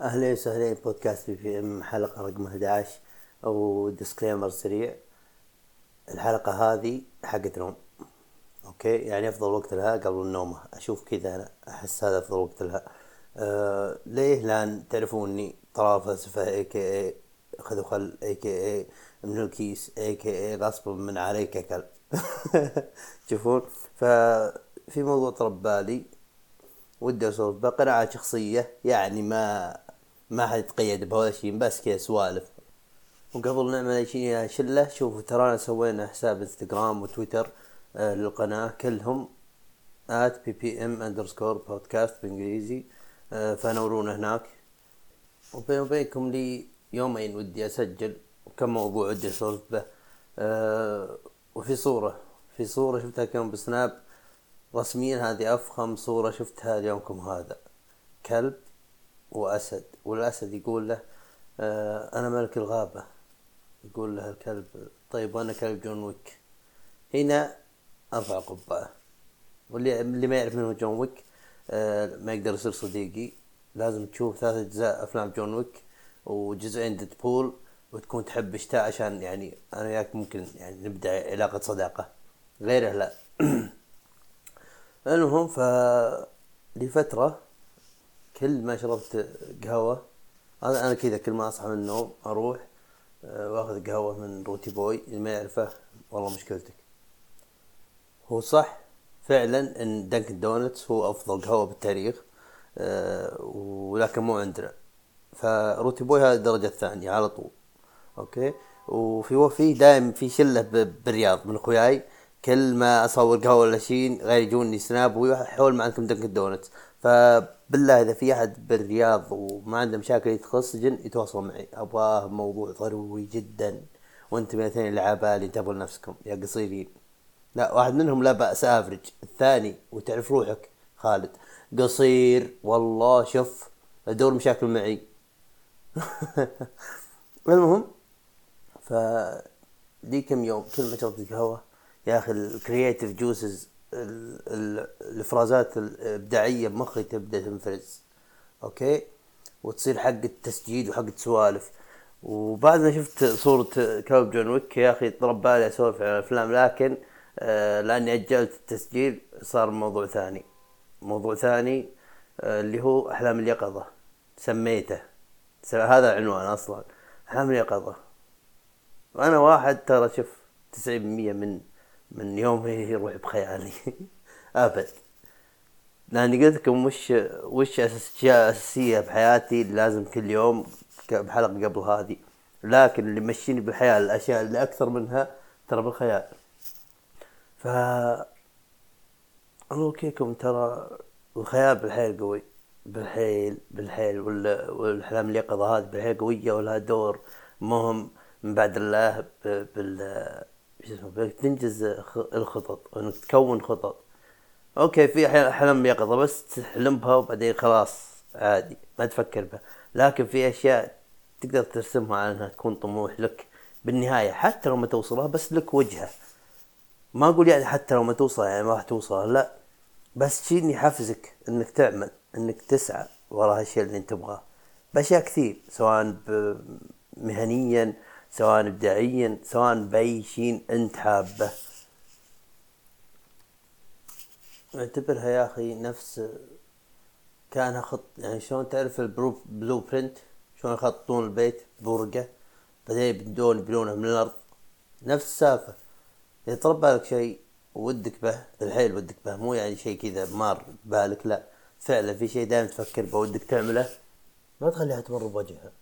أهلا وسهلا بودكاست بي في إم حلقة رقم 11 أو disclaimer سريع. الحلقة هذه حقت نوم أوكي؟ يعني أفضل وقت لها قبل النوم. أشوف كذا أنا. أحس هذا أفضل وقت لها. أه ليه لأن تعرفوني؟ طلال فلسفة a.k.a. خذوا خل a.k.a. من الكيس a.k.a. غصبا من عليك كلب تشوفون ففي موضوع طرب بالي. ودي أسولف بقناعة شخصية يعني ما ما حد يتقيد بهذا الشيء بس كذا سوالف. وقبل نعمل شيء شلة شوفوا ترانا سوينا حساب إنستغرام وتويتر آه للقناة كلهم at ppm underscore podcast بإنجليزي آه فنورونا هناك. وبين وبينكم لي يومين ودي أسجل كم موضوع ودي اسولف به آه وفي صورة في صورة شفتها كم بسناب رسميا هذه أفخم صورة شفتها اليومكم هذا. كلب. وأسد والأسد يقول له آه أنا ملك الغابة. يقول له الكلب طيب وأنا كلب جون ويك؟ هنا أرفع قبعة. واللي اللي ما يعرف منه جون ويك آه ما يقدر يصير صديقي. لازم تشوف ثلاث أجزاء أفلام جون ويك وجزئين ديدبول وتكون تحب اشتاء عشان يعني أنا وياك ممكن يعني نبدأ علاقة صداقة. غيره لا. المهم ف لفترة كل ما شربت قهوة أنا أنا كذا كل ما أصحى من النوم أروح آه، وأخذ قهوة من روتي بوي اللي ما يعرفه والله مشكلتك. هو صح فعلا إن دانكن دونتس هو أفضل قهوة بالتاريخ أه ولكن مو عندنا. فروتي بوي هذه الدرجة الثانية على طول. أوكي؟ وفي وفي دائم في شلة بالرياض من أخوياي كل ما أصور قهوة ولا شيء غير يجوني سناب ويحول معكم دنكن دونتس فبالله إذا في أحد بالرياض وما عنده مشاكل يدخل السجن يتواصل معي. ابغاه موضوع ضروري جدا. وأنتم يا اثنين اللي عبالي انتبهوا لنفسكم يا قصيرين. لا واحد منهم لا بأس أفرج. الثاني وتعرف روحك. خالد. قصير. والله شوف ادور مشاكل معي. المهم ف دي كم يوم كل ما شربت قهوه يا أخي ال creative juices الإفرازات الإبداعية بمخي تبدأ تنفرز أوكي؟ وتصير حق التسجيل وحق السوالف. وبعد ما شفت صورة كلب جون ويك يا أخي طلب بالي أسولف عن الأفلام لكن آه لأني أجلت التسجيل صار موضوع ثاني. موضوع ثاني آه اللي هو أحلام اليقظة. سميته. هذا العنوان أصلا. أحلام اليقظة. وأنا واحد ترى شوف تسعين بالمية من من يوم يروح بخيالي أبد. لاني قلت لكم وش وش اشياء أساسية بحياتي لازم كل يوم بحلقة قبل هذه. لكن اللي مشيني بالحياة الأشياء اللي أكثر منها ترى بالخيال. ف أوكيكم ترى الخيال بالحيل قوي. بالحيل بالحيل والأحلام اليقظه هذه بالحيل قوية ولها دور مهم من بعد الله بال تنجز الخطط انك تكون خطط. أوكي في احلام يقظة بس تحلم بها وبعدين خلاص عادي ما تفكر بها. لكن في أشياء تقدر ترسمها على إنها تكون طموح لك بالنهاية حتى لو ما توصلها بس لك وجهة. ما أقول يعني حتى لو ما توصل يعني ما راح توصل لا. بس شيء يحفزك إنك تعمل إنك تسعى وراء هالشيء اللي أنت تبغاه. بأشياء كثير سواء مهنيا سواء ابداعيا سواء باي شيء انت حابه. اعتبرها يا أخي نفس كأنها خط يعني شلون تعرف البلو بلو برنت شلون يخططون البيت بورقة بعدين يبدون يبنونه من الأرض. نفس السالفة. إذا طلب بالك شيء ودك به بالحيل ودك به. مو يعني شيء كذا مار بالك لا. فعلا في شيء دائما تفكر به ودك تعمله. ما تخليها تمر بوجهها.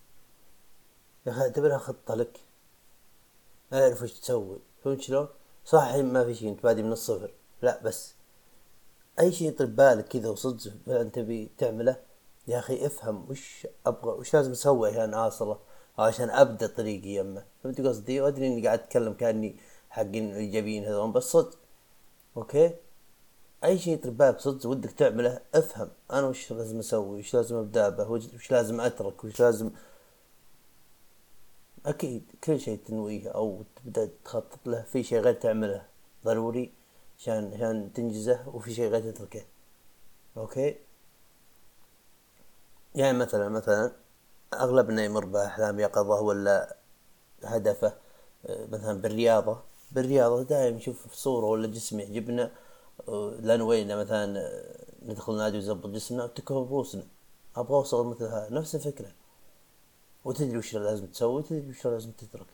يا أخي اعتبرها خطة لك. اعرف وش تسوي. فهمت شلون؟ صح ما في شيء أنت بادي من الصفر. لا بس أي شيء يطرب بالك كذا وصدق انت تبي تعمله يا أخي افهم وش أبغى وش لازم أسوي عشان اوصله عشان أبدأ طريقي يمه. فهمت قصدي؟ وادري إني قاعد أتكلم كأني حقين إيجابيين هذول بس صدق. أوكي؟ أي شيء يطرب بالك صدق ودك تعمله افهم أنا وش لازم أسوي وش لازم أبدأ به وش لازم أترك وش لازم أكيد كل شيء تنويه أو تبدأ تخطط له في شيء غير تعمله ضروري عشان عشان تنجزه وفي شيء غير تتركه. أوكي؟ يعني مثلا مثلا أغلبنا يمر بأحلام يقظة ولا هدفه آه، مثلا بالرياضة. بالرياضة دائما نشوف صورة ولا جسم يعجبنا آه، لا مثلا آه، ندخل نادي ويزبط جسمنا وتكبر بروسنا أبغى أوصل مثل هذا. نفس الفكرة. وتدري وش لازم تسوي تدري وش لازم تترك.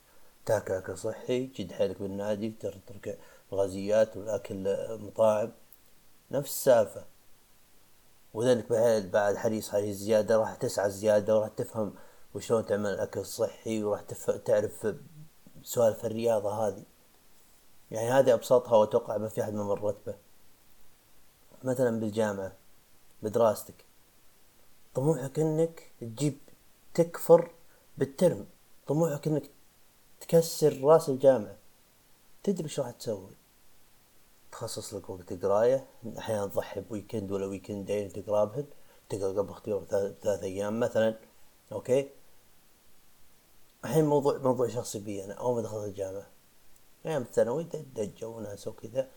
تاكل أكل صحي تشد حيلك بالنادي تترك الغازيات والأكل مطاعم نفس السالفة. وذلك بعد حريص عليه زيادة راح تسعى زيادة وراح تفهم وشلون تعمل الأكل الصحي وراح تعرف سوالف الرياضة هذه. يعني هذه أبسطها وأتوقع ما في أحد ما مرت به. مثلا بالجامعة بدراستك طموحك إنك تجيب تكفر بالترم طموحك إنك تكسر رأس الجامعة. تدري إيش راح تسوي؟ تخصص لك وقت قراية أحيانا تضحي ب weekend ولا ويكندين تقرأ بهن تقرأ قبل اختيار ثلاث أيام مثلا أوكي؟ الحين موضوع موضوع شخصي بي أنا أول ما دخلت الجامعة. أيام الثانوي دجة وناس وكذا.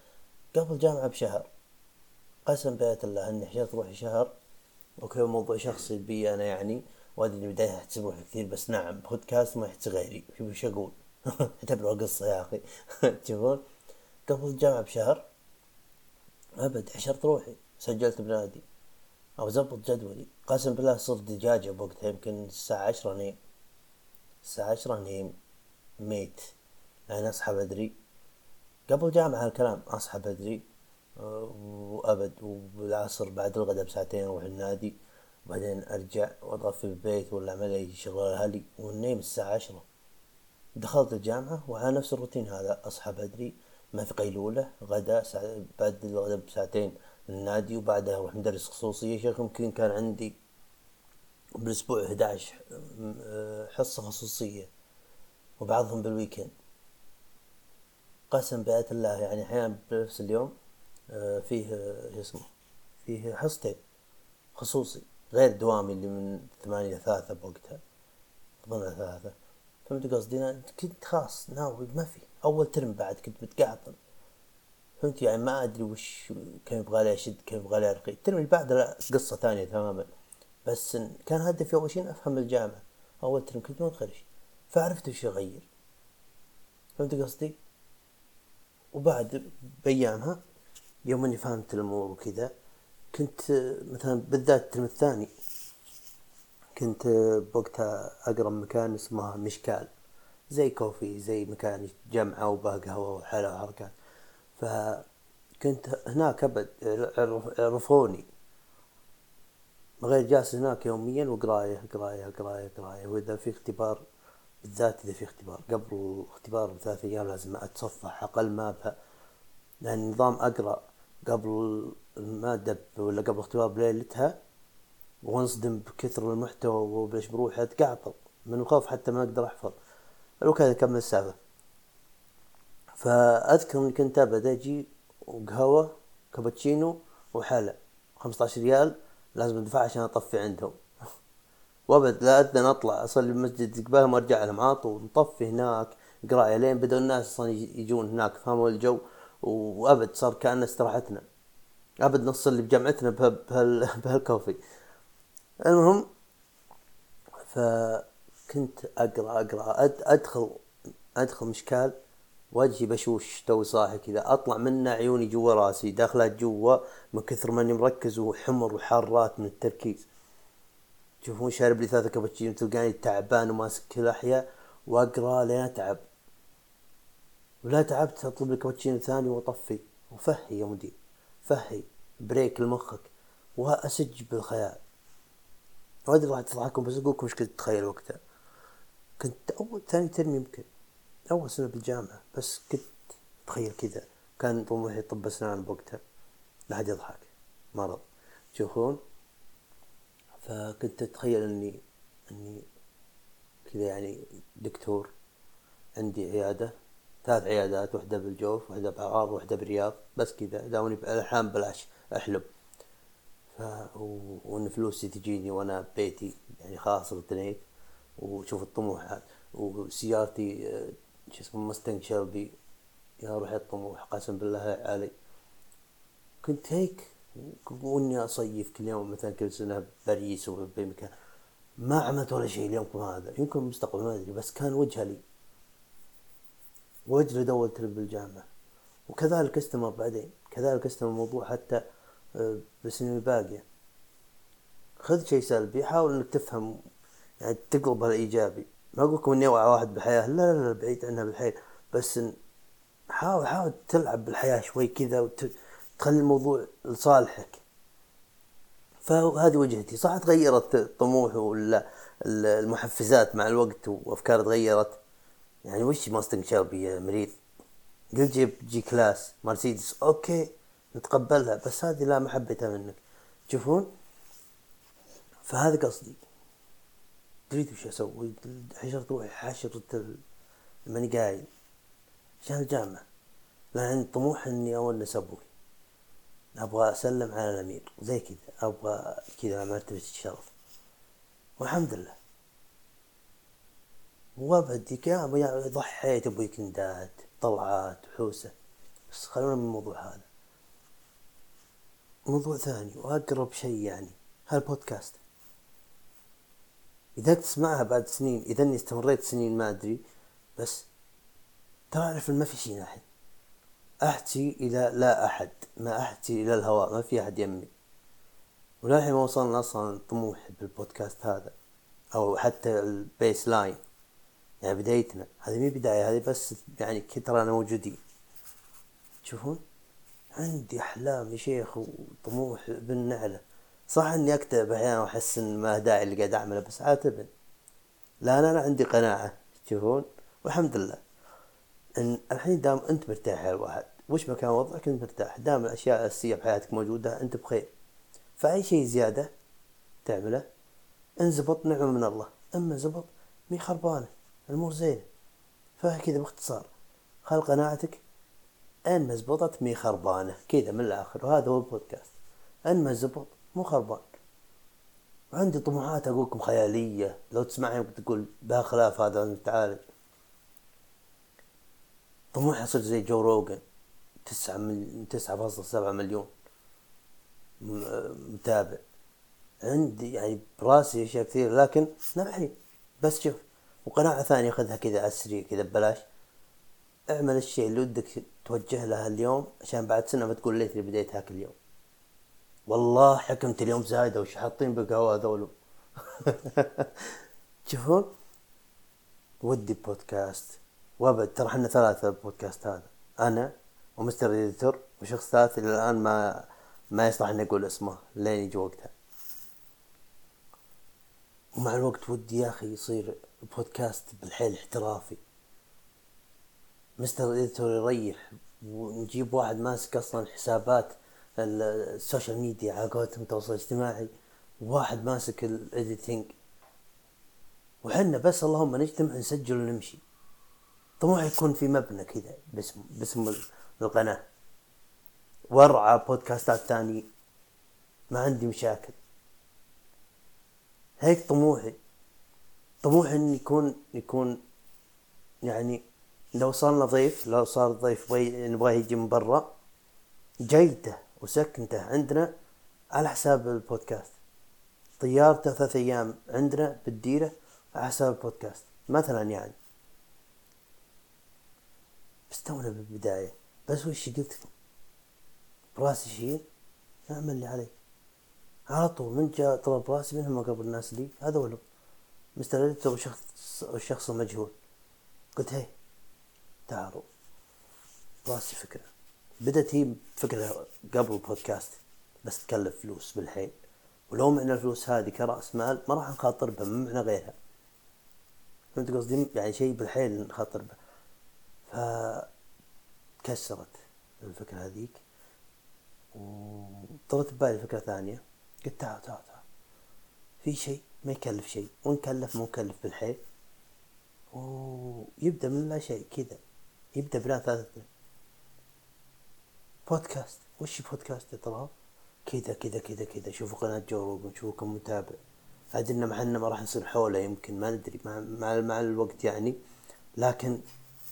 قبل الجامعة بشهر. قسم بيت الله إني حجرت روحي شهر. أوكي موضوع شخصي بي أنا يعني. وادري اني بداية احتسب روحي كثير بس نعم بودكاست ما يحتسب غيري. إيش أقول. اعتبره قصة يا أخي. تشوفون؟ قبل الجامعة بشهر. أبد حشرت روحي. سجلت بنادي. أو زبط جدولي. قسم بالله صرت دجاجة بوقتها يمكن الساعة عشرة نايم الساعة عشرة نيم ميت. يعني أصحى بدري. قبل الجامعة هالكلام أصحى بدري. وأبد. وبالعصر بعد الغداء بساعتين أروح النادي. وبعدين أرجع واطفي البيت ولا اعمل أي شغل أهلي وننيم الساعة عشرة. دخلت الجامعة وعلى نفس الروتين هذا أصحى بدري ما في قيلولة غدا ساعة بعد الغداء بساعتين النادي وبعدها أروح مدرس خصوصية. شيخ يمكن كان عندي بالأسبوع 11 حصة خصوصية وبعضهم بالويكند. قسم بآيات الله يعني أحيانا بنفس اليوم آه، فيه شو اسمه فيه حصتين خصوصي. غير دوامي اللي من ثمانية ثلاثة بوقتها. ظن ثلاثة. فهمت قصدي؟ كنت خلاص ناوي ما في. أول ترم بعد كنت متقعطن فهمت؟ يعني ما أدري وش كان يبغى لي أشد كان يبغى لي أرقي. الترم اللي بعده قصة ثانية تماما. بس كان هدفي أول شيء أفهم الجامعة. أول ترم كنت متخرج فعرفت وش أغير. فهمت قصدي؟ وبعد بأيامها يوم إني فهمت الأمور وكذا كنت مثلا بالذات الترم الثاني كنت بوقتها اقرب مكان اسمه مشكال زي coffee زي مكان جمعة وباه قهوة وحلا وحركات فكنت هناك أبد عرفوني. غير جالس هناك يوميا وقراية قراية قراية قراية. وإذا في اختبار بالذات إذا في اختبار قبل الاختبار بثلاث أيام لازم أتصفح أقل ما بها لأن نظام أقرأ قبل المادة ولا قبل الاختبار بليلتها وانصدم بكثر المحتوى وبايش بروح اتقعطر من الخوف حتى ما أقدر أحفظ. وكذا اكمل السالفة فأذكر إني كنت ابد أجي وقهوة كابتشينو وحلا خمسة عشر ريال لازم أدفع عشان أطفي عندهم. وأبد لا اذن أطلع أصلي المسجد قبالهم وارجع لهم على طول. نطفي هناك قرايه لين بدأوا الناس أصلا يجون هناك فهموا الجو. وأبد صار كأنه استراحتنا. أبد نص اللي بجامعتنا بهال بهالكوفي. المهم فكنت اقرا أقرأ. ادخل أدخل مشكال وجهي بشوش تو صاحي كذا. أطلع منه عيوني جوا راسي داخلات جوا من كثر ماني مركز وحمر وحارات من التركيز. تشوفون شارب لي ثلاثة كابتشينو تلقاني تعبان وماسك الاحياء وأقرأ لين أتعب. ولا تعبت أطلب لي كابتشينو ثاني وأطفي. وفهي يا مدير فهي بريك لمخك وأسج بالخيال. ما ادري راح تضحكون بس أقولكم إيش كنت أتخيل وقتها. كنت أول ثاني ترم يمكن أول سنة بالجامعة بس كنت أتخيل كذا. كان طموحي طب أسنان بوقتها لا حد يضحك. مرض. تشوفون؟ فكنت أتخيل إني إني كذا يعني دكتور عندي عيادة. ثلاث عيادات واحدة بالجوف واحدة بعرار واحدة بالرياض بس كذا. داوني بالأحلام بلاش أحلم ف... و... وإن فلوسي تجيني وأنا ببيتي يعني خلاص اغتنيت وشوف الطموح وسيارتي شو اسمه مستنج شلبي يا روح الطموح قسم بالله علي. كنت هيك وإني أصيف كل يوم مثلا كل سنة بباريس وبمكان ما عملت ولا شيء اليوم هذا. يمكن المستقبل ما أدري بس كان وجهه لي. وجه دولت بالجامعة. وكذلك استمر بعدين كذلك استمر الموضوع حتى آه، بالسنين الباقية. خذ شيء سلبي حاول إنك تفهم يعني تقلبه الايجابي ما أقول لكم إني أوعى واحد بالحياة لا لا لا بعيد عنها بالحيل. بس حاول حاول تلعب بالحياة شوي كذا وتخلي الموضوع لصالحك. فهذه وجهتي صح تغيرت الطموح ولا المحفزات مع الوقت وأفكار تغيرت؟ يعني وش Mustang شابي يا مريض؟ قلت جيب G-Class مرسيدس. أوكي نتقبلها. بس هذه لا ما حبيتها منك. تشوفون فهذا قصدي. تريد وش أسوي؟ حشرت روحي حشرت ماني قايل. عشان الجامعة؟ لا عندي طموح إني اونس أبوي أبغى أسلم على الأمير. زي كذا. أبغى كذا مرتبة الشرف. والحمد لله. وابد يا ضحيت بويكندات طلعات وحوسة. بس خلونا من الموضوع هذا. موضوع ثاني وأقرب شيء يعني هالبودكاست. إذا تسمعها بعد سنين إذا إني استمريت سنين ما أدري بس ترى أعرف ما في شيء ناحي احتي إلى لا أحد ما احتي إلى الهواء ما في أحد يمي. وللحين ما وصلنا أصلا طموح بالبودكاست هذا أو حتى البيس لاين. يعني بدايتنا. هذه مي بداية هذه بس يعني كثرنا موجودين تشوفون عندي أحلام يا شيخ وطموح بالنعلة صح إني أكتب أحيانا وأحس إن ما داعي اللي قاعد أعمله بس عاتبا لا أنا, عندي قناعة تشوفون والحمد لله. إن الحين دام أنت مرتاح يا الواحد وش ما كان وضعك؟ أنت مرتاح. دام الأشياء الأساسية بحياتك موجودة أنت بخير. فأي شيء زيادة تعمله انزبط نعمة من الله. أما زبط مي خربانة. الأمور زينة فكذا باختصار. خل قناعتك أن ما زبطت مي خربانة. كذا من الآخر. وهذا هو البودكاست. أن ما زبط مو خربان. عندي طموحات أقول لكم خيالية. لو تسمعني تقول بها خلاف هذا تعالج. طموحي أصير زي جو روجن تسعة مل... تسعة فاصلة سبعة مليون. متابع. عندي يعني براسي أشياء كثير لكن نبحي بس شوف. وقناعة ثانية خذها كذا على السريع كذا ببلاش. اعمل الشيء اللي ودك توجه له اليوم عشان بعد سنة ما تقول ليتني بديت هاك اليوم. والله حكمت اليوم زايدة وش حاطين بالقهوة هذول؟ تشوفون ودي بودكاست. وابد ترى إحنا ثلاثة البودكاست هذا. أنا و Mister Editor وشخص ثالث إلى الآن ما ما يصلح إني أقول اسمه لين يجي وقتها. ومع الوقت ودي يا أخي يصير بودكاست بالحيل احترافي. Mister Editor يريح ونجيب واحد ماسك أصلا حسابات ال social media على قولتهم التواصل الاجتماعي وواحد ماسك ال editing وحنا بس اللهم نجتمع نسجل ونمشي. طموحي يكون في مبنى كذا باسم باسم القناة. وارعى بودكاستات ثانية ما عندي مشاكل. هيك طموحي. طموحي إن يكون يكون يعني لو صار ضيف لو صار ضيف نبغاه يجي من برا جيته وسكنته عندنا على حساب البودكاست. طيارته ثلاث أيام عندنا بالديرة على حساب البودكاست. مثلا يعني. بس تونا بالبداية. بس وش قلت؟ براسي شيء اعمل اللي علي. على طول. من جاء طلب راسي منهم قبل الناس لي. هذا هو مستردت الشخص الشخص المجهول قلت هي تعالوا. راسي فكرة. بدت هي فكرة قبل البودكاست بس تكلف فلوس بالحين. ولو معنا الفلوس هذه كرأس مال ما راح نخاطر بها ما معنا غيرها. فهمت قصدي؟ يعني شيء بالحيل نخاطر به فكسرت الفكرة هذيك. وطرت ببالي فكرة ثانية. قلت تعال تعال تعال في شيء ما يكلف شيء ونكلف مو مكلف بالحيل. ويبدأ من لا شيء كذا. يبدأ بلا ثلاثة. بودكاست. وش بودكاست يا ترى كذا كذا كذا كذا. شوفوا قناة جو روجن شوفوا كم متابع. عاد محنا ما راح نصير حوله يمكن ما ندري مع, مع, مع الوقت يعني. لكن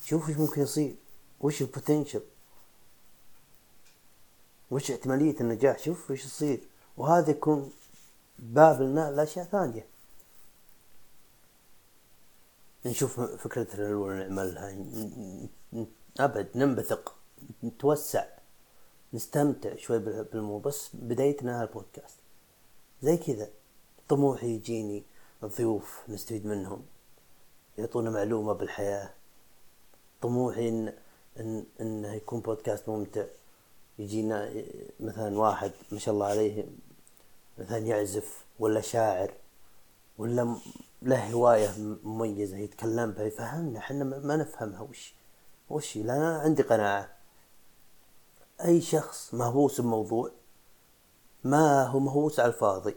شوف إيش ممكن يصير. وش البوتنشل وش احتمالية النجاح. شوف إيش يصير. وهذا يكون باب لنا لأشياء ثانية نشوف فكرة الأولى نعملها أبد ننبثق نتوسع نستمتع شوي بالموضوع بس بدايتنا هالبودكاست زي كذا. طموحي يجيني ضيوف نستفيد منهم. يعطونا معلومة بالحياة. طموحي إن إن إنه يكون بودكاست ممتع. يجينا مثلا واحد ما شاء الله عليه مثلا يعزف ولا شاعر ولا له هواية مميزة يتكلم بها يفهمنا إحنا ما نفهمها وش وش لأن أنا عندي قناعة. أي شخص مهووس بموضوع ما هو مهووس على الفاضي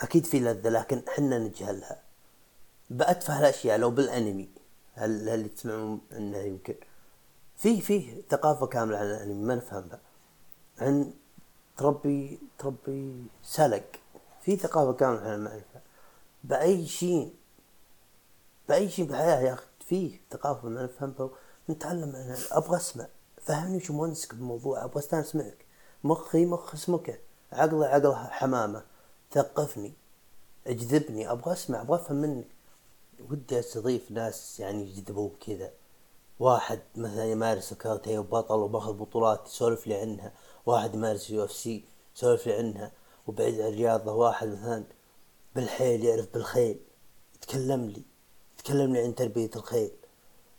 أكيد في لذة لكن حنا نجهلها. بأتفه الأشياء لو بالأنمي هل هل تسمعون انه يمكن. في في ثقافة كاملة عن الأنمي ما نفهمها. عن تربي تربي سلق في ثقافة كاملة عن المعرفة. بأي شيء بأي شيء بالحياة يا أخي فيه ثقافة ما نفهمها نتعلم عنها أبغى أسمع. فهمني شو مونسك بالموضوع أبغى أستأنس معك مخي مخ سمكة عقله عقل حمامة. ثقفني اجذبني أبغى أسمع أبغى أفهم منك. ودي أستضيف ناس يعني يجذبوك كذا. واحد مثلا يمارس الكاراتيه وبطل وباخذ بطولات يسولف لي عنها. واحد يمارس UFC يسولف لي عنها وبعيد عن الرياضة واحد مثلا بالحيل يعرف بالخيل. يتكلم لي يتكلم لي عن تربية الخيل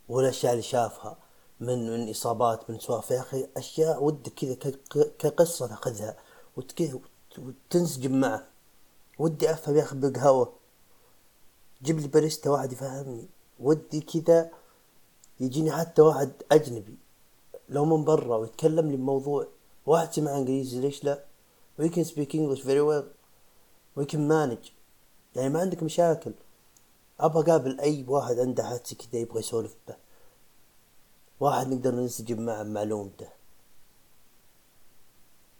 والأشياء اللي شافها من من إصابات من سوالف. يا أخي أشياء ودك كذا كقصة تأخذها وتنسجم معه. ودي أفهم يا أخي بالقهوة. جيب لي باريستا واحد يفهمني. ودي كذا يجيني حتى واحد أجنبي لو من برا ويتكلم لي بموضوع واحد سمع إنجليزي ليش لا؟ We can speak English very well. We can manage. يعني ما عندك مشاكل. أبغى أقابل أي واحد عنده حادثة كذا يبغى يسولف به. واحد نقدر ننسجم معه بمعلومته.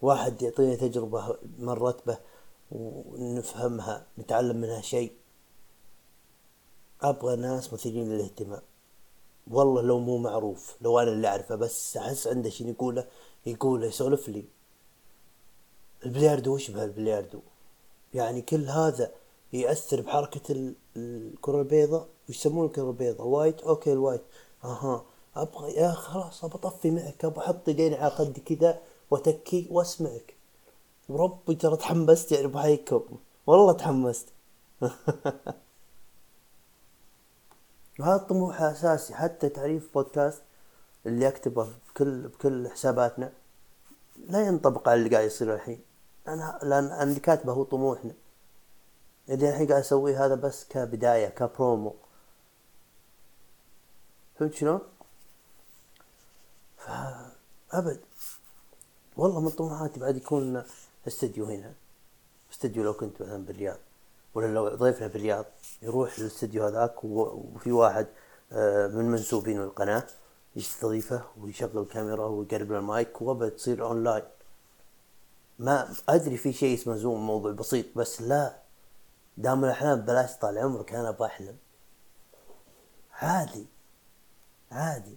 واحد يعطينا تجربة مرت به ونفهمها نتعلم منها شيء. أبغى ناس مثيرين للاهتمام. والله لو مو معروف لو أنا اللي أعرفه بس أحس عنده شيء يقوله يقوله يسولف لي البلياردو وش البلياردو يعني كل هذا يأثر بحركة الكرة البيضاء؟ وش يسمون الكرة البيضاء. White okay ال white أها. أبغى يا خلاص ابى أطفي معك ابى أحط يديني على خدي كذا وأتكي وأسمعك. وربي ترى تحمست يعني بحيكم والله تحمست. وهذا الطموح أساسي. حتى تعريف بودكاست اللي اكتبه بكل بكل حساباتنا لا ينطبق على اللي قاعد يصير الحين. أنا لأن اللي كاتبه هو طموحنا. اللي الحين قاعد اسويه هذا بس كبداية كبرومو. فهمت شلون؟ فأبد والله من طموحاتي بعد يكون استديو هنا. استديو لو كنت مثلا بالرياض. ولا لو ضيفنا بالرياض. يروح للاستديو هذاك وفي واحد آه، من منسوبين القناة. يستضيفه ويشغل الكاميرا ويقرب المايك وابد تصير أونلاين. ما أدري في شيء اسمه Zoom موضوع بسيط بس لا. دام الأحلام بلاش طال عمرك أنا بحلم عادي عادي.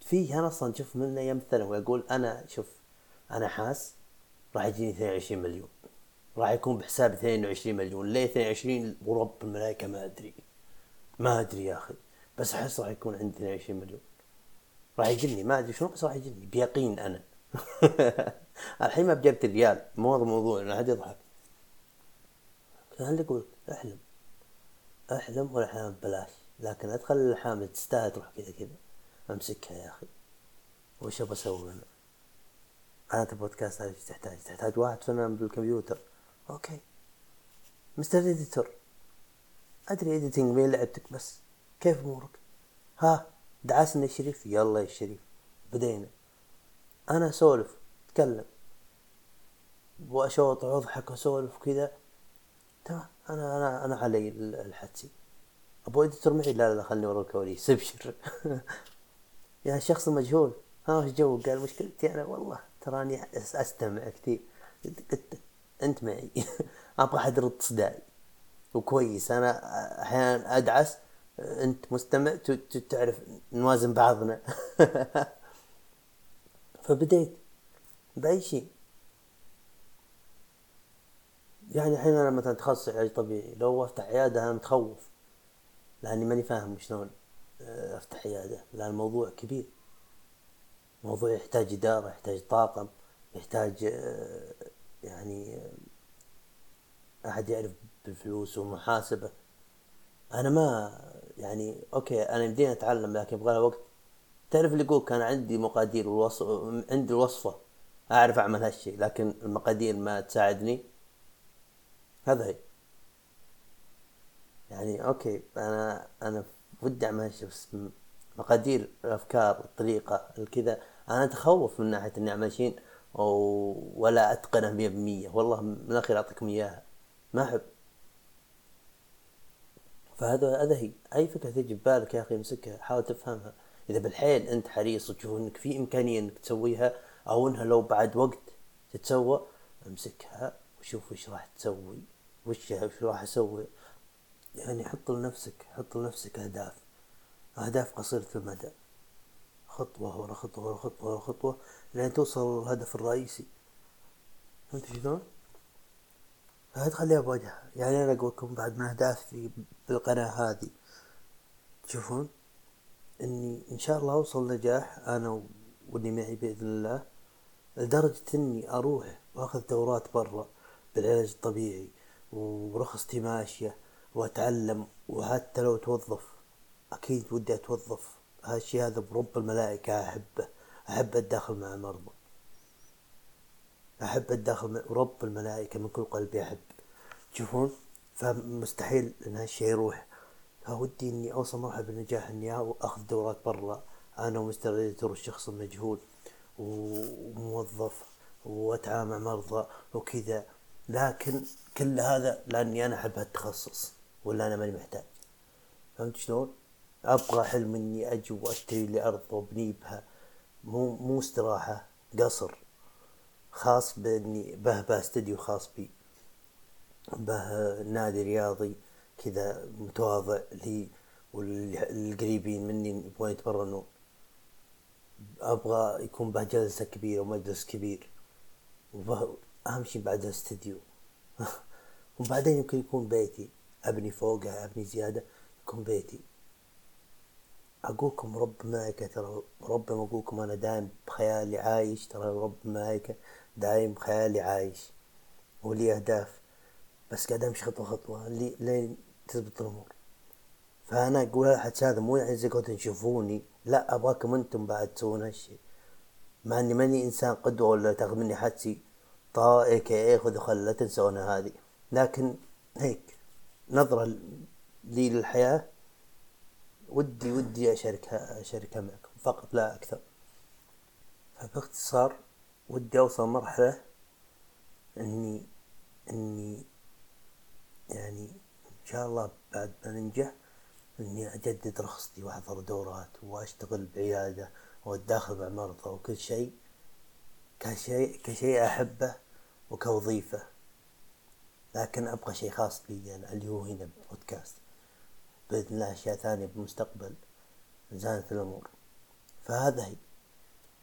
في أنا أصلا شوف من أيام الثانوي أقول أنا شوف أنا حاس راح يجيني 22 مليون. راح يكون بحسابي 22 مليون. ليه 22 ورب الملائكة؟ ما أدري. ما أدري يا أخي. بس أحس راح يكون عندي 22 مليون. راح يجيني ما أدري شلون بس راح يجيني بيقين أنا. الحين ما بجبت الريال مو هذا الموضوع أنا حد يضحك. أنا أقول أحلم. أحلم والأحلام ببلاش. لكن ادخل الأحلام اللي تستاهل تروح كذا كذا. أمسكها يا أخي. وش ابى أسوي أنا؟ قناة البودكاست هذه إيش تحتاج؟ تحتاج واحد فنان بالكمبيوتر. Okay. Mister Editor أدري editing مين لعبتك بس. كيف أمورك؟ ها دعسنا الشريف يلا يا الشريف بدينا. أنا أسولف أتكلم. وأشوط واضحك وأسولف كذا تمام أنا أنا أنا علي الحدسي أبو اديتور معي؟ لا لا خلني ورا الكواليس. أبشر. يا شخص مجهول. ها وش جو؟ قال مشكلتي أنا؟ والله تراني أستمع كثير. أنت معي. أبغى حد يرد صداعي وكويس أنا أحيانا أدعس انت مستمع تعرف نوازن بعضنا. فبديت بأي شيء. يعني الحين أنا مثلا تخصص علاج طبيعي لو أفتح عيادة أنا متخوف لأني ماني فاهم شلون آه، أفتح عيادة. لأن الموضوع كبير. موضوع يحتاج إدارة يحتاج طاقم يحتاج آه، يعني آه، أحد يعرف بالفلوس ومحاسبه. أنا ما يعني okay أنا يمديني أتعلم لكن يبغى وقت. تعرف اللي يقول كان عندي مقادير والوصف عندي الوصفة أعرف أعمل هالشيء لكن المقادير ما تساعدني. هذا هي. يعني okay أنا أنا ودي أعمل هالشيء بس مقادير الأفكار الطريقة الكذا أنا أتخوف من ناحية إني أعمل شيء ولا أتقنه مية بالمية. والله من الأخير أعطيكم إياها. ما أحب. فهذا هذا هي اي فكرة تجي ببالك يا أخي امسكها حاول تفهمها. إذا بالحيل أنت حريص وتشوف إنك في إمكانية إنك تسويها أو إنها لو بعد وقت تتسوى امسكها وشوف وش راح تسوي وش وش راح أسوي. يعني حط لنفسك حط لنفسك أهداف. أهداف قصيرة المدى. خطوة ورا خطوة ورا خطوة ورا خطوة لين توصل للهدف الرئيسي. فهمت شلون؟ هذا تخليها بوجهها. يعني أنا أقول لكم بعد من اهدافي بالقناة هذه تشوفون إني إن شاء الله أوصل نجاح أنا واللي معي بإذن الله لدرجة إني أروح وأخذ دورات برا بالعلاج الطبيعي ورخصتي ماشية وأتعلم وحتى لو توظف أكيد ودي أتوظف. هالشي هذا برب الملائكة أحبه أحب الداخل مع المرضى. أحب الداخل ورب الملائكة من كل قلبي أحب. تشوفون؟ فمستحيل إن هالشي يروح. فودي إني أوصل مرحلة بالنجاح إني أخذ دورات برا. أنا ومستر اديتور الشخص المجهول وموظف وأتعامل مع مرضى وكذا. لكن كل هذا لأني أنا أحب هالتخصص ولا أنا ماني محتاج. فهمت شلون؟ أبغى حلم إني أجي وأشتري لي أرض وأبني بها. مو مو استراحة قصر. خاص بإني به به استديو خاص بي به نادي رياضي كذا متواضع لي والقريبين مني يبغون يتمرنون. أبغى يكون به جلسة كبيرة ومجلس كبير. أهم شيء بعد الاستديو وبعدين يمكن يكون بيتي. أبني فوقه أبني زيادة يكون بيتي. أقولكم رب الملائكة ترى رب ما أقولكم أنا دايم بخيالي عايش ترى رب الملائكة دايم بخيالي عايش ولي أهداف بس قاعد أمشي خطوة خطوة لين تزبط الأمور. فأنا أقول حتى هذا مو يعني زي تشوفوني لا أبغاكم أنتم بعد تسوون هالشي. مع إني ماني إنسان قدوة ولا تاخذ مني حدسي طا اي كي اي خذ خل لا تنسون هذه. لكن هيك نظرة لي للحياة ودي ودي أشاركها أشاركها معكم فقط لا أكثر. فباختصار ودي أوصل مرحلة إني إني يعني إن شاء الله بعد ما ننجح إني أجدد رخصتي وأحضر دورات وأشتغل بعيادة وأتداخل مع مرضى وكل شيء كشيء كشيء أحبه وكوظيفة. لكن أبغى شيء خاص بي أنا اللي هو هنا بودكاست بإذن الله أشياء ثانية بالمستقبل زانت الأمور. فهذا هي.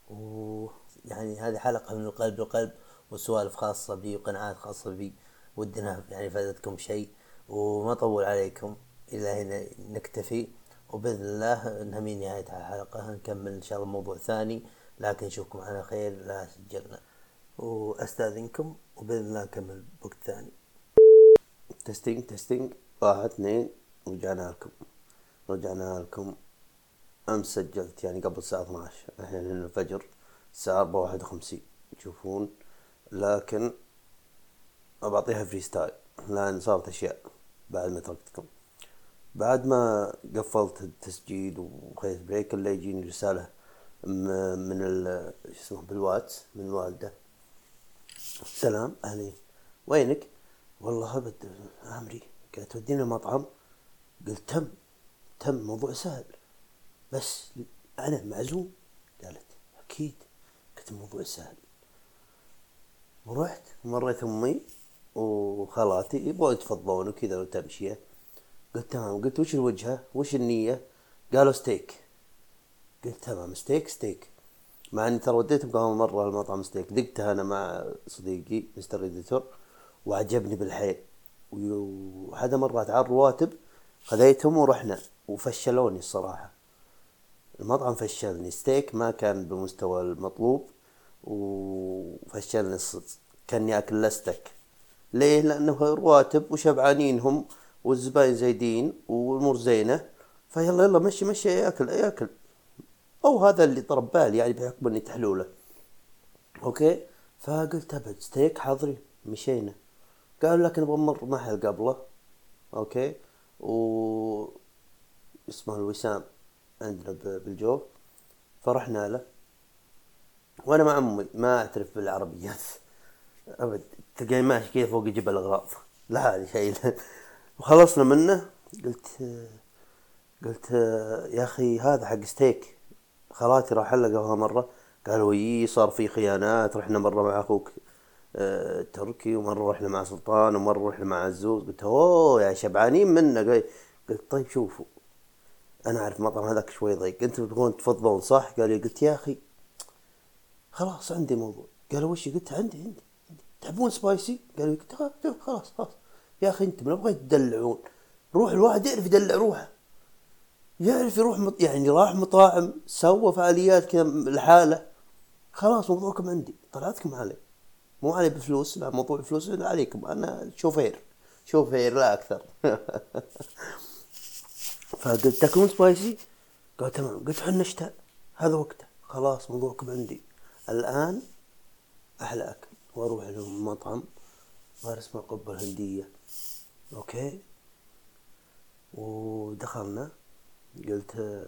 ويعني هذه حلقة من القلب للقلب وسوالف خاصة بي وقناعات خاصة بي. ودنا يعني فادتكم شيء وما طول عليكم إلى هنا نكتفي. وبإذن الله نهمي نهاية الحلقة نكمل إن شاء الله موضوع ثاني لكن نشوفكم على خير لا سجلنا وأستأذنكم وبإذن الله نكمل بوقت ثاني. Testing testing واحد اثنين رجعنا لكم. رجعنا لكم. أمس سجلت يعني قبل الساعة 12 الحين الفجر الساعة أربعة واحد وخمسين تشوفون لكن بعطيها freestyle لأن صارت أشياء بعد ما تركتكم. بعد ما قفلت التسجيل وخذيت break اللي يجيني رسالة من ال شو اسمه بالواتس من الوالدة سلام أهلين. وينك؟ والله أبد عمري. قالت تودينا مطعم؟ قلت تم تم موضوع سهل. بس أنا معزوم؟ قالت أكيد. قلت الموضوع سهل. ورحت مريت أمي وخالاتي يبغون يتفضلون وكذا وتمشية قلت تمام. قلت وش الوجهة؟ وش النية؟ قالوا ستيك قلت تمام. Steak steak مع إني ترى وديتهم قبل مرة المطعم ستيك دقتها أنا مع صديقي Mister Editor وعجبني بالحيل. وهذا مرات على الرواتب خذيتهم ورحنا. وفشلوني الصراحة. المطعم فشلني. ستيك ما كان بمستوى المطلوب وفشلني الصدق. كاني اكل لستك ليه؟ لأنه رواتب وشبعانين هم والزباين زايدين والأمور زينة. فيلا يلا مشي مشي ياكل ياكل. أو هذا اللي طرب بالي يعني بحكم إني تحلوله. Okay؟ فقلت أبد ستيك حاضرين. مشينا. قال لك نبغى نمر محل قبله. okay؟ و اسمه الوسام. عندنا بالجوف فرحنا له. وأنا مع امي ما أعترف بالعربيات. أبد تلقاني ماشي كذا فوق جبل الاغراض لا هذه شيء. وخلصنا منه. قلت قلت يا أخي هذا حق ستيك. خالاتي راح لقوها مرة. قالوا يي صار في خيانات. رحنا مرة مع أخوك آه، تركي. ومرة رحنا مع سلطان. ومرة رحنا مع عزوز. قلت أوه يا شبعانين منه. قلت طيب شوفوا. أنا أعرف المطعم هذاك شوي ضيق. أنتم تبغون تفضلون صح؟ قال لي قلت يا أخي خلاص عندي موضوع. قالوا وش؟ قلت عندي عندي. تحبون سبايسي قالوا قلت خلاص خلاص. يا أخي أنتم نبغى تدلعون. روح الواحد يعرف يدلع روحه. يعرف يروح مط... يعني راح مطاعم سوى فعاليات كذا لحاله. خلاص موضوعكم عندي. طلعتكم علي. مو علي بفلوس لا موضوع الفلوس عليكم. أنا شوفير شوفير لا أكثر. فقلت تاكلون spicy؟ قال تمام قلت حنا بشتاء هذا وقته. خلاص موضوعكم عندي الآن أحلى أكل وأروح لهم مطعم. صار اسمه القبة الهندية. okay. ودخلنا. قلت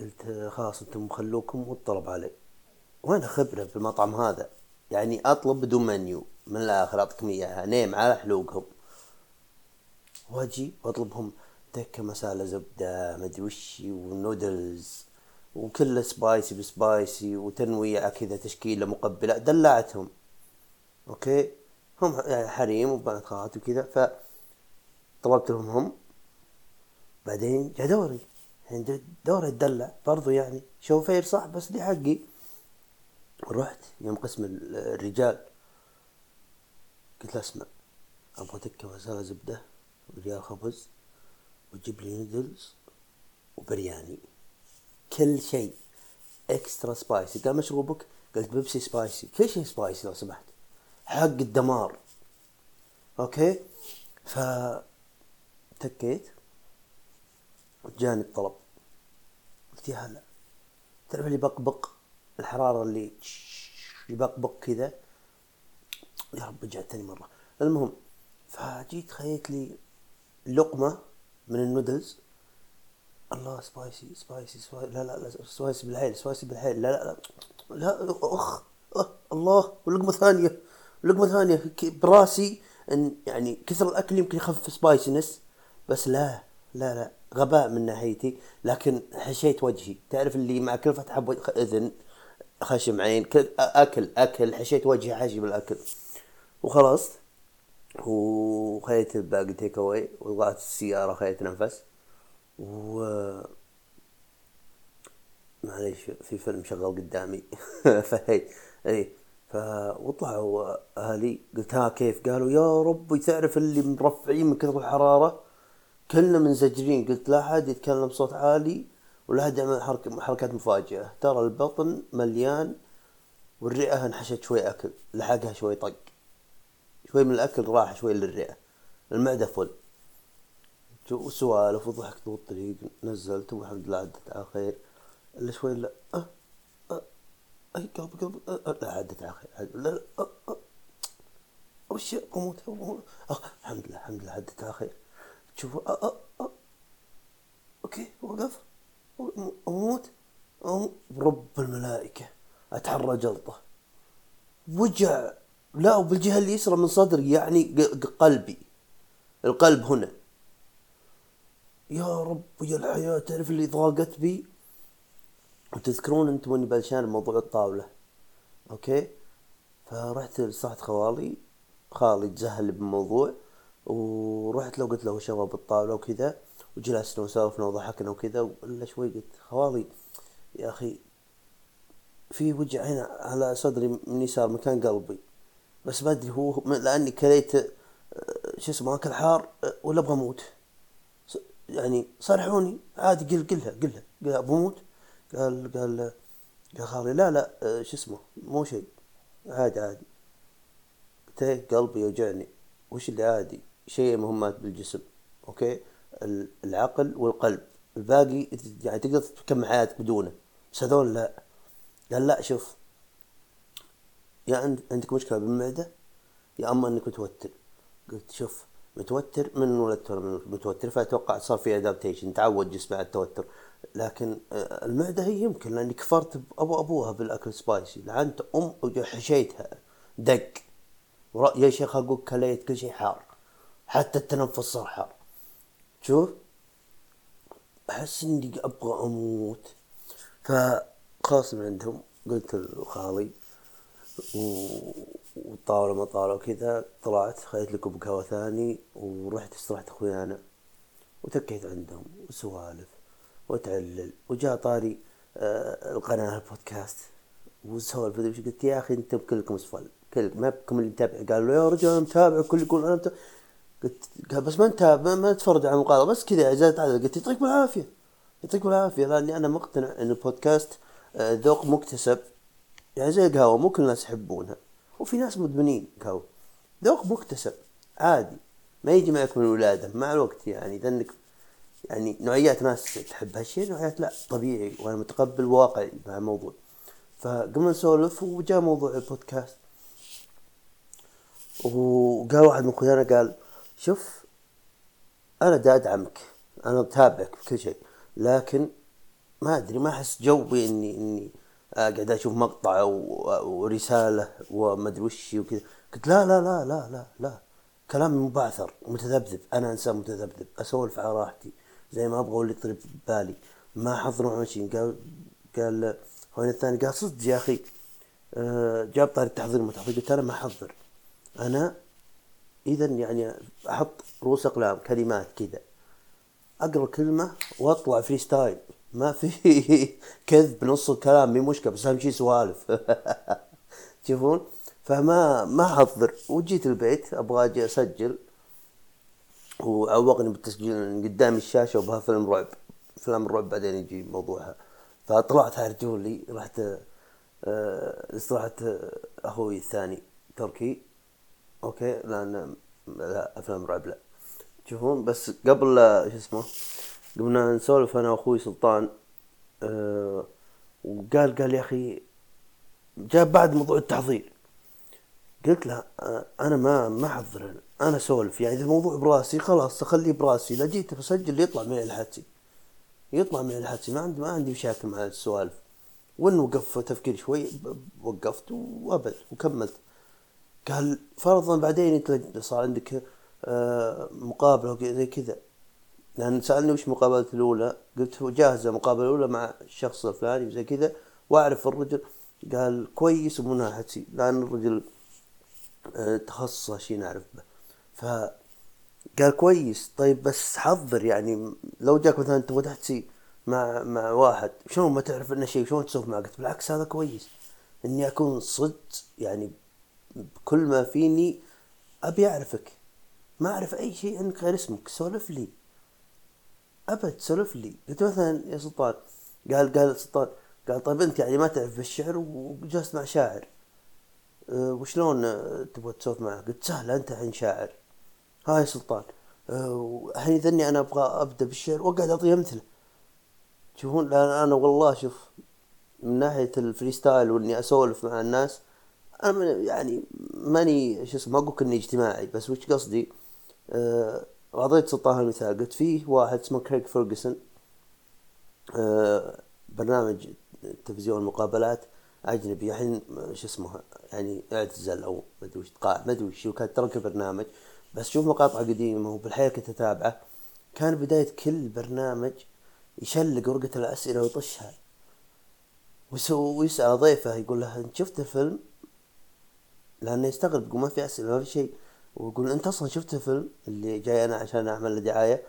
قلت خلاص أنتم خلوكم والطلب علي. وين خبرة في المطعم هذا؟ يعني أطلب بدون منيو. من الآخر أعطيكم إياها. نيم على حلوقهم. وأجي وأطلبهم. تكة مسالة زبدة مدري وش ونودلز وكله spicy ب spicy وتنويعة كذا تشكيلة مقبلة دلعتهم. okay؟ هم يعني حريم وبنات وكذا ف طلبت لهم هم. بعدين جاء دوري. يعني دوري اتدلع برضو يعني شوفير صح بس دي حقي. رحت يوم قسم الرجال. قلت له اسمع أبغى تكة مسالة زبدة وريال خبز. وتجيب لي نودلز وبرياني. كل شيء extra spicy قال مشروبك قلت بيبسي spicy كل شيء spicy لو سمحت. حق الدمار. okay؟ ف تكيت جاني الطلب. قلت يا هلا. تعرف اللي بقبق؟ الحرارة اللي يبقبق كذا؟ يا رب رجعت مرة. المهم فجيت خذيت لي لقمة. من النودلز. الله spicy spicy spicy. لا لا لا spicy بالحيل spicy بالحيل. لا لا لا. لا أخ الله. ولقمة ثانية لقمة ثانية. براسي إن يعني كثر الأكل يمكن يخفف spiciness بس لا لا لا. غباء من ناحيتي. لكن حشيت وجهي. تعرف اللي مع كل فتحة إذن خشم عين أكل أكل. حشيت وجهي حشي بالاكل وخلاص. وخليت الباقي تيك اواي وطلعت السيارة خليت نفس. و معليش في فيلم شغال قدامي. فهي اي ف وطلعوا أهلي قلت ها كيف؟ قالوا يا ربي تعرف اللي مرفعين من كثر الحرارة؟ كلنا منزجرين. قلت لا حد يتكلم بصوت عالي ولا حد يعمل حركات مفاجئة. ترى البطن مليان والرئة انحشت شوي أكل لحقها شوي طق. شوي من الأكل راح شوي للرئة. المعدة فل. وسوالف وضحك طول الطريق نزلت والحمد لله عدت على خير. إلا شوي لا أه أه أي قلبي قلبي أه لا عدت على خير. لا لا أه وش أموت الحمد لله الحمد لله عدت على خير. شوف أه أوكي وقف. أموت. رب الملائكة. أتحرى جلطة. وجع. لا وبالجهة اليسرى من صدري يعني قلبي. القلب هنا. يا رب يا الحياة تعرف اللي ضاقت بي؟ وتذكرون أنتم إني بلشان موضوع الطاولة. okay؟ فرحت لصحت خوالي خالي تزهل بالموضوع ورحت له قلت له شباب الطاولة وكذا وجلسنا وسولفنا وضحكنا وكذا ولا شوي قلت خوالي يا أخي في وجع هنا على صدري من يسار مكان قلبي. بس ما أدري هو لأني كليت آه، شو اسمه اكل حار آه، ولا أبغى أموت يعني صرحوني عادي قل قلها قلها. قال بموت قال قال قال خالي لا لا آه، شو اسمه مو شيء. عادي عادي. قلت إيه، قلبي يوجعني. وش اللي عادي؟ شيء مهمات بالجسم okay؟ العقل والقلب. الباقي يعني تقدر تكمل حياتك بدونه. بس هذول لا. قال لا شوف يا عندك مشكلة بالمعدة يا أما إنك متوتر. قلت شوف متوتر من ولدت متوتر فأتوقع صار في adaptation تعود جسمي على التوتر. لكن آه، المعدة هي يمكن لأني كفرت ابو أبوها بالأكل spicy لعنت أم حشيتها دق. يا شيخ أقول كليت كل شيء حار. حتى التنفس صار حار. شوف. أحس إني أبغى أموت. فخلاص من عندهم قلت لخالي والطاولة ما طاولة وكذا طلعت خذيت لي كوب قهوة ثاني ورحت استرحت أخوي أنا وتكيت عندهم وسوالف وتعلل وجاء طاري آه القناة البودكاست وسوالف وش قلت يا أخي أنتم كلكم أسفل كل ما بكم اللي متابع قالوا يا رجال أنا متابع كل يقول أنا متابع قلت بس ما انت ما, ما تفرج على المقابله بس كذا زادت عدد قلت يعطيك بالعافيه يعطيك بالعافيه لأني أنا مقتنع إن البودكاست آه، ذوق مكتسب يعني زي القهوة مو كل الناس يحبونها. وفي ناس مدمنين قهوه ذوق مكتسب عادي. ما يجي معك من الولاده مع الوقت يعني لأنك يعني نوعيات ناس تحب هالشيء نوعيات لا طبيعي. وأنا متقبل واقعي مع الموضوع فقمنا نسولف وجاء موضوع البودكاست. وقال واحد من أخويانا قال شوف أنا دا ادعمك أنا بتابعك بكل شيء لكن ما أدري ما أحس جوي إني إني اقعد أشوف مقطع ورسالة وما ادري وش وكذا. قلت لا لا لا لا لا لا. كلامي مبعثر متذبذب أنا إنسان متذبذب. أسولف على راحتي. زي ما أبغى واللي يطرب بالي. ما احضر مع قال قال خوينا الثاني؟ قال صدق يا أخي. آه، جاب طاري التحضير المتحضر قلت أنا ما احضر أنا اذا يعني أحط رؤوس أقلام كلمات كذا. أقرأ كلمة وأطلع freestyle ما في كذب بنص الكلام مي مشكلة بس أهم شيء سوالف. تشوفون فما ما احضر وجيت البيت أبغى أجي أسجل. وعوقني بالتسجيل قدام الشاشة وبها فيلم رعب. فيلم الرعب بعدين يجي موضوعها. فطلعت على رجولي رحت آه، استراحة أخوي الثاني تركي. أوكي؟ لأن لا افلام رعب لا. تشوفون بس قبل شو اسمه؟ قمنا نسولف أنا وأخوي سلطان أه وقال قال يا أخي جاء بعد موضوع التحضير. قلت له أه أنا ما ما أحضر أنا أسولف. يعني إذا الموضوع براسي خلاص أخليه براسي. لا جيت بسجل يطلع معي الحدسي يطلع معي الحدسي ما عندي ما عندي مشاكل مع السوالف. وين وقف تفكير شوي وقفت وابد وكملت. قال فرضا بعدين أنت صار عندك آه، مقابلة زي كذا. لأن سألني وش مقابلتي الأولى قلت جاهزة مقابلة الأولى مع الشخص الفلاني وزي كذا وأعرف الرجل قال كويس ومناحتي لأن الرجل آه، تخصص شيء نعرف به ف قال كويس طيب بس حضر يعني لو جاك مثلا أنت فتحت مع مع واحد شلون ما تعرف إنه شيء شلون تسولف معه؟ قلت بالعكس هذا كويس إني أكون صدق يعني بكل ما فيني أبي أعرفك ما أعرف أي شيء عنك غير اسمك سولف لي. أبد سولف لي. قلت مثلا يا سلطان قال قال سلطان قال طيب أنت يعني ما تعرف بالشعر وجلست مع شاعر. أه وشلون تبغى تسولف معه؟ قلت سهل أنت الحين شاعر. ها يا سلطان. أه الحين ذني أنا أبغى أبدأ بالشعر وأقعد أعطيه أمثلة. تشوفون أنا والله شوف من ناحية ال freestyle وإني أسولف مع الناس أنا يعني ماني شو اسمه ما أقول اني اجتماعي بس وش قصدي؟ آه اعطيت سلطان المثال قلت فيه واحد اسمه Craig Ferguson آه برنامج تلفزيون مقابلات أجنبي الحين شو اسمه يعني اعتزل أو ما أدري وش ما أدري وش كان ترك البرنامج بس شوف مقاطع قديمة وبالحياه كنت أتابعه كان بداية كل برنامج يشلق ورقة الأسئلة ويطشها ويسأل ضيفه يقول له أنت شفت الفيلم؟ لأنه يستغرب يقول ما في أسئلة ما في شيء. ويقول أنت أصلا شفت الفيلم اللي جاي أنا عشان أعمل له دعاية؟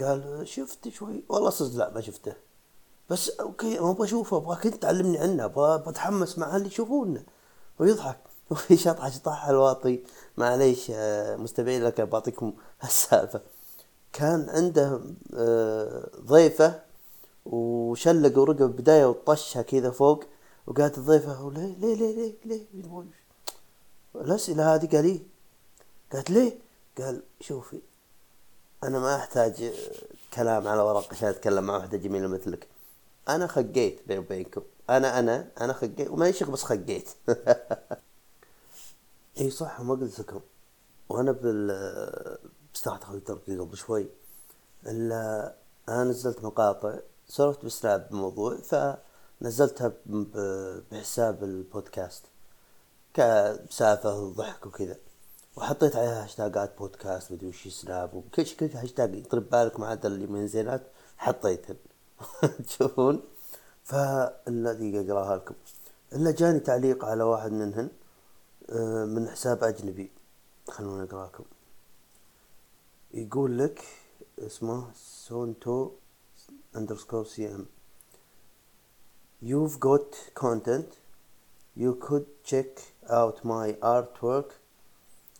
قال شفت شوي. والله صدق لا ما شفته. بس أوكي ما أبغى أشوفه أبغاك أنت تعلمني عنه أبغى بتحمس مع اللي يشوفونه. ويضحك. وفي شطحة شطحها الواطي. معليش آه، مستمعين لك بعطيكم السالفة. كان عنده آه، ضيفة وشلق ورقب بداية وطشها كذا فوق. وقالت الضيفة ليه ليه ليه ليه ليه؟ الأسئلة هذه قال قالت ليه قال شوفي أنا ما أحتاج كلام على ورق عشان أتكلم مع واحدة جميلة مثلك. أنا خقيت بيني وبينكم. أنا أنا أنا خقيت وما يشق بس خقيت. إي صح ما قلت لكم وأنا بال بستاحة خلي تركي قبل شوي. الا أنا نزلت مقاطع سولفت بسناب بموضوع فنزلتها بحساب البودكاست. كسالفة وضحك وكذا. وحطيت عليها هاشتاجات بودكاست مدري وش سناب وكل شيء كل هاشتاج يطرب بالكم عاد اللي من زينات حطيتهن. تشوفون فالذي اقراها لكم. إلا جاني تعليق على واحد منهن آه، من حساب أجنبي. خلونا نقراكم يقول لك اسمه سونتو underscore cm you've got content. You could check out my artwork.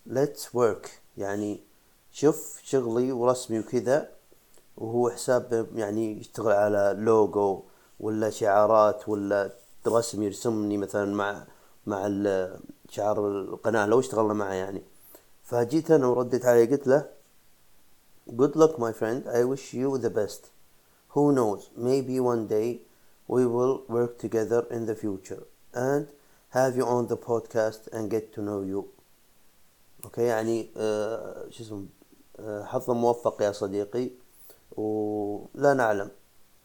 Let's work يعني شوف شغلي ورسمي وكذا وهو حساب يعني يشتغل على لوجو ولا شعارات ولا رسم يرسمني مثلا مع مع شعار القناة لو اشتغلنا معه يعني فجيت أنا ورديت عليه قلت له good luck my friend I wish you the best who knows maybe one day we will work together in the future and have you on the podcast and get to know you أوكي يعني آه شو اسمه آه حظ موفق يا صديقي ولا نعلم.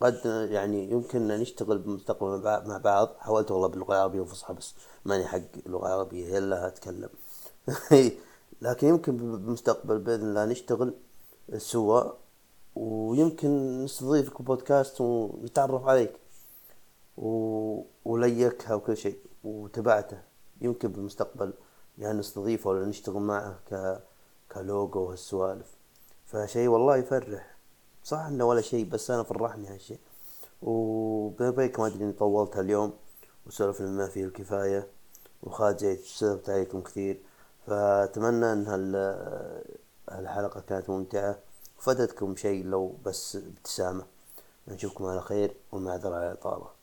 قد يعني يمكن نشتغل بالمستقبل مع بعض. حاولت والله باللغة العربية الفصحى بس ماني حق اللغة العربية إلا أتكلم. لكن يمكن بالمستقبل بإذن الله نشتغل سوا ويمكن نستضيفك بودكاست ونتعرف عليك و... وليكها وكل شيء وتبعته يمكن بالمستقبل يعني نستضيفه ولا نشتغل معه ك... كلوجو وهالسوالف. فشيء والله يفرح. صح إنه ولا شيء بس أنا فرحني هالشيء وبينك ما أدري إني طولت اليوم وسولفنا ما فيه الكفاية. وخاجيت سولفت عليكم كثير. فأتمنى أن هالحلقة كانت ممتعة. وفادتكم شيء لو بس ابتسامة. نشوفكم على خير والمعذرة على الإطالة